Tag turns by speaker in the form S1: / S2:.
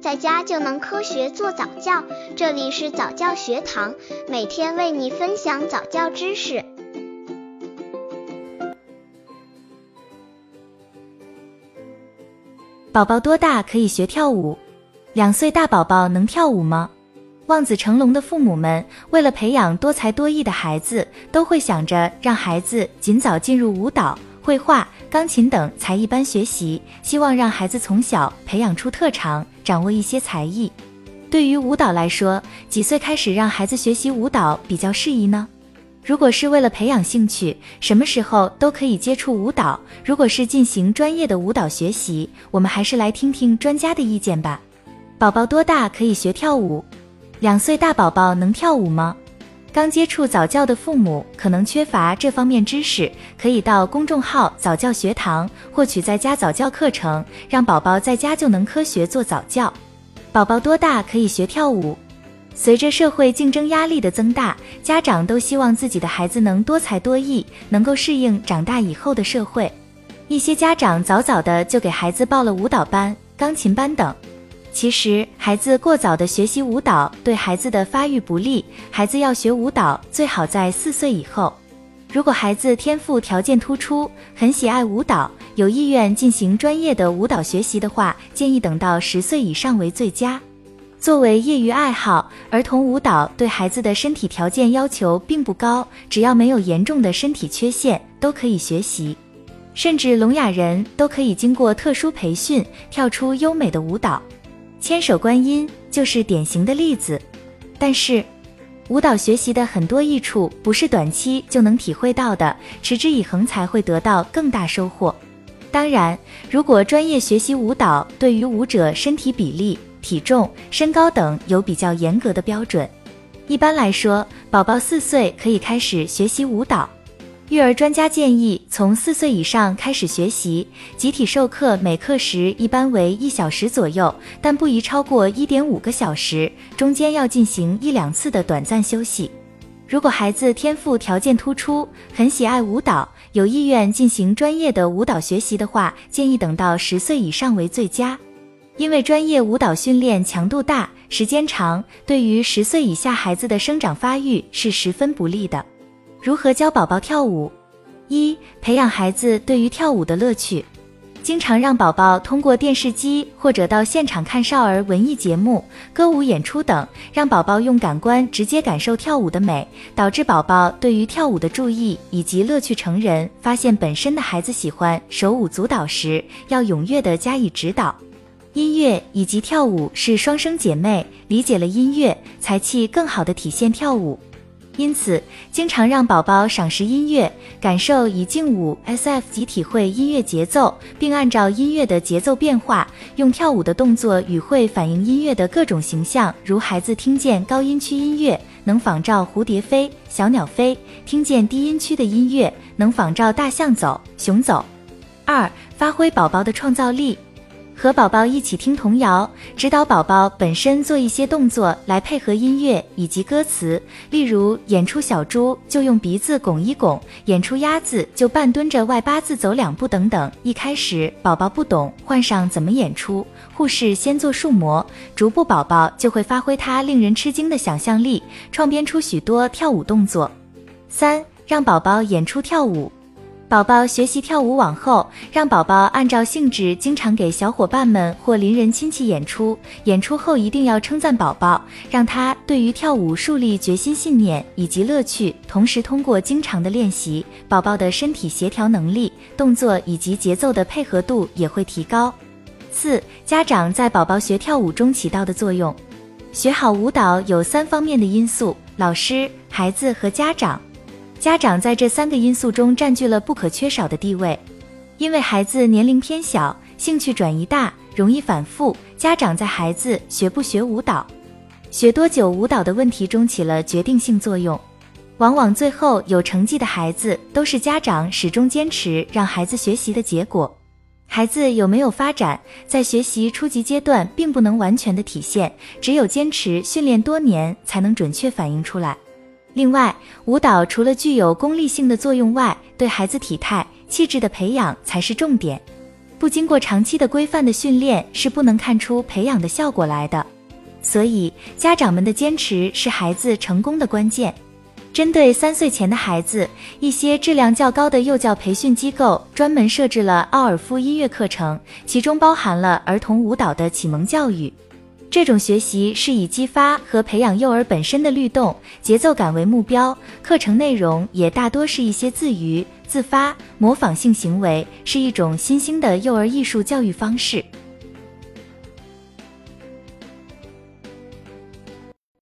S1: 在家就能科学做早教。这里是早教学堂，每天为你分享早教知识。
S2: 宝宝多大可以学跳舞？两岁大宝宝能跳舞吗？望子成龙的父母们，为了培养多才多艺的孩子，都会想着让孩子尽早进入舞蹈、绘画、钢琴等才艺班学习，希望让孩子从小培养出特长，掌握一些才艺。对于舞蹈来说，几岁开始让孩子学习舞蹈比较适宜呢？如果是为了培养兴趣，什么时候都可以接触舞蹈；如果是进行专业的舞蹈学习，我们还是来听听专家的意见吧。宝宝多大可以学跳舞？两岁大宝宝能跳舞吗？刚接触早教的父母可能缺乏这方面知识，可以到公众号早教学堂获取在家早教课程，让宝宝在家就能科学做早教。宝宝多大可以学跳舞？随着社会竞争压力的增大，家长都希望自己的孩子能多才多艺，能够适应长大以后的社会。一些家长早早的就给孩子报了舞蹈班、钢琴班等。其实，孩子过早的学习舞蹈对孩子的发育不利。孩子要学舞蹈，最好在四岁以后。如果孩子天赋条件突出，很喜爱舞蹈，有意愿进行专业的舞蹈学习的话，建议等到十岁以上为最佳。作为业余爱好，儿童舞蹈对孩子的身体条件要求并不高，只要没有严重的身体缺陷，都可以学习。甚至聋哑人都可以经过特殊培训，跳出优美的舞蹈。千手观音就是典型的例子，但是舞蹈学习的很多益处不是短期就能体会到的，持之以恒才会得到更大收获。当然，如果专业学习舞蹈，对于舞者身体比例、体重、身高等有比较严格的标准。一般来说，宝宝四岁可以开始学习舞蹈。育儿专家建议从四岁以上开始学习，集体授课每课时一般为一小时左右，但不宜超过一点五个小时，中间要进行一两次的短暂休息。如果孩子天赋条件突出，很喜爱舞蹈，有意愿进行专业的舞蹈学习的话，建议等到十岁以上为最佳，因为专业舞蹈训练强度大、时间长，对于十岁以下孩子的生长发育是十分不利的。如何教宝宝跳舞？一、培养孩子对于跳舞的乐趣，经常让宝宝通过电视机或者到现场看少儿文艺节目、歌舞演出等，让宝宝用感官直接感受跳舞的美，导致宝宝对于跳舞的注意以及乐趣。成人发现本身的孩子喜欢手舞足蹈时，要踊跃的加以指导。音乐以及跳舞是双生姐妹，理解了音乐，才气更好的体现跳舞。因此，经常让宝宝赏识音乐，感受以静舞 SF 及体会音乐节奏，并按照音乐的节奏变化，用跳舞的动作语汇反映音乐的各种形象。如孩子听见高音区音乐，能仿照蝴蝶飞、小鸟飞；听见低音区的音乐，能仿照大象走、熊走。二、发挥宝宝的创造力。和宝宝一起听童谣，指导宝宝本身做一些动作来配合音乐以及歌词。例如，演出小猪就用鼻子拱一拱，演出鸭子就半蹲着外八字走两步等等。一开始宝宝不懂，换上怎么演出，护士先做数模，逐步宝宝就会发挥他令人吃惊的想象力，创编出许多跳舞动作。三，让宝宝演出跳舞。宝宝学习跳舞往后，让宝宝按照性质，经常给小伙伴们或邻人亲戚演出。演出后一定要称赞宝宝，让他对于跳舞树立决心、信念以及乐趣。同时，通过经常的练习，宝宝的身体协调能力、动作以及节奏的配合度也会提高。四、家长在宝宝学跳舞中起到的作用。学好舞蹈有三方面的因素：老师、孩子和家长。家长在这三个因素中占据了不可缺少的地位，因为孩子年龄偏小，兴趣转移大，容易反复。家长在孩子学不学舞蹈、学多久舞蹈的问题中起了决定性作用。往往最后有成绩的孩子，都是家长始终坚持让孩子学习的结果。孩子有没有发展，在学习初级阶段并不能完全的体现，只有坚持训练多年，才能准确反映出来。另外，舞蹈除了具有功利性的作用外，对孩子体态、气质的培养才是重点。不经过长期的规范的训练是不能看出培养的效果来的。所以，家长们的坚持是孩子成功的关键。针对三岁前的孩子，一些质量较高的幼教培训机构专门设置了奥尔夫音乐课程，其中包含了儿童舞蹈的启蒙教育。这种学习是以激发和培养幼儿本身的律动、节奏感为目标，课程内容也大多是一些自娱、自发、模仿性行为，是一种新兴的幼儿艺术教育方式。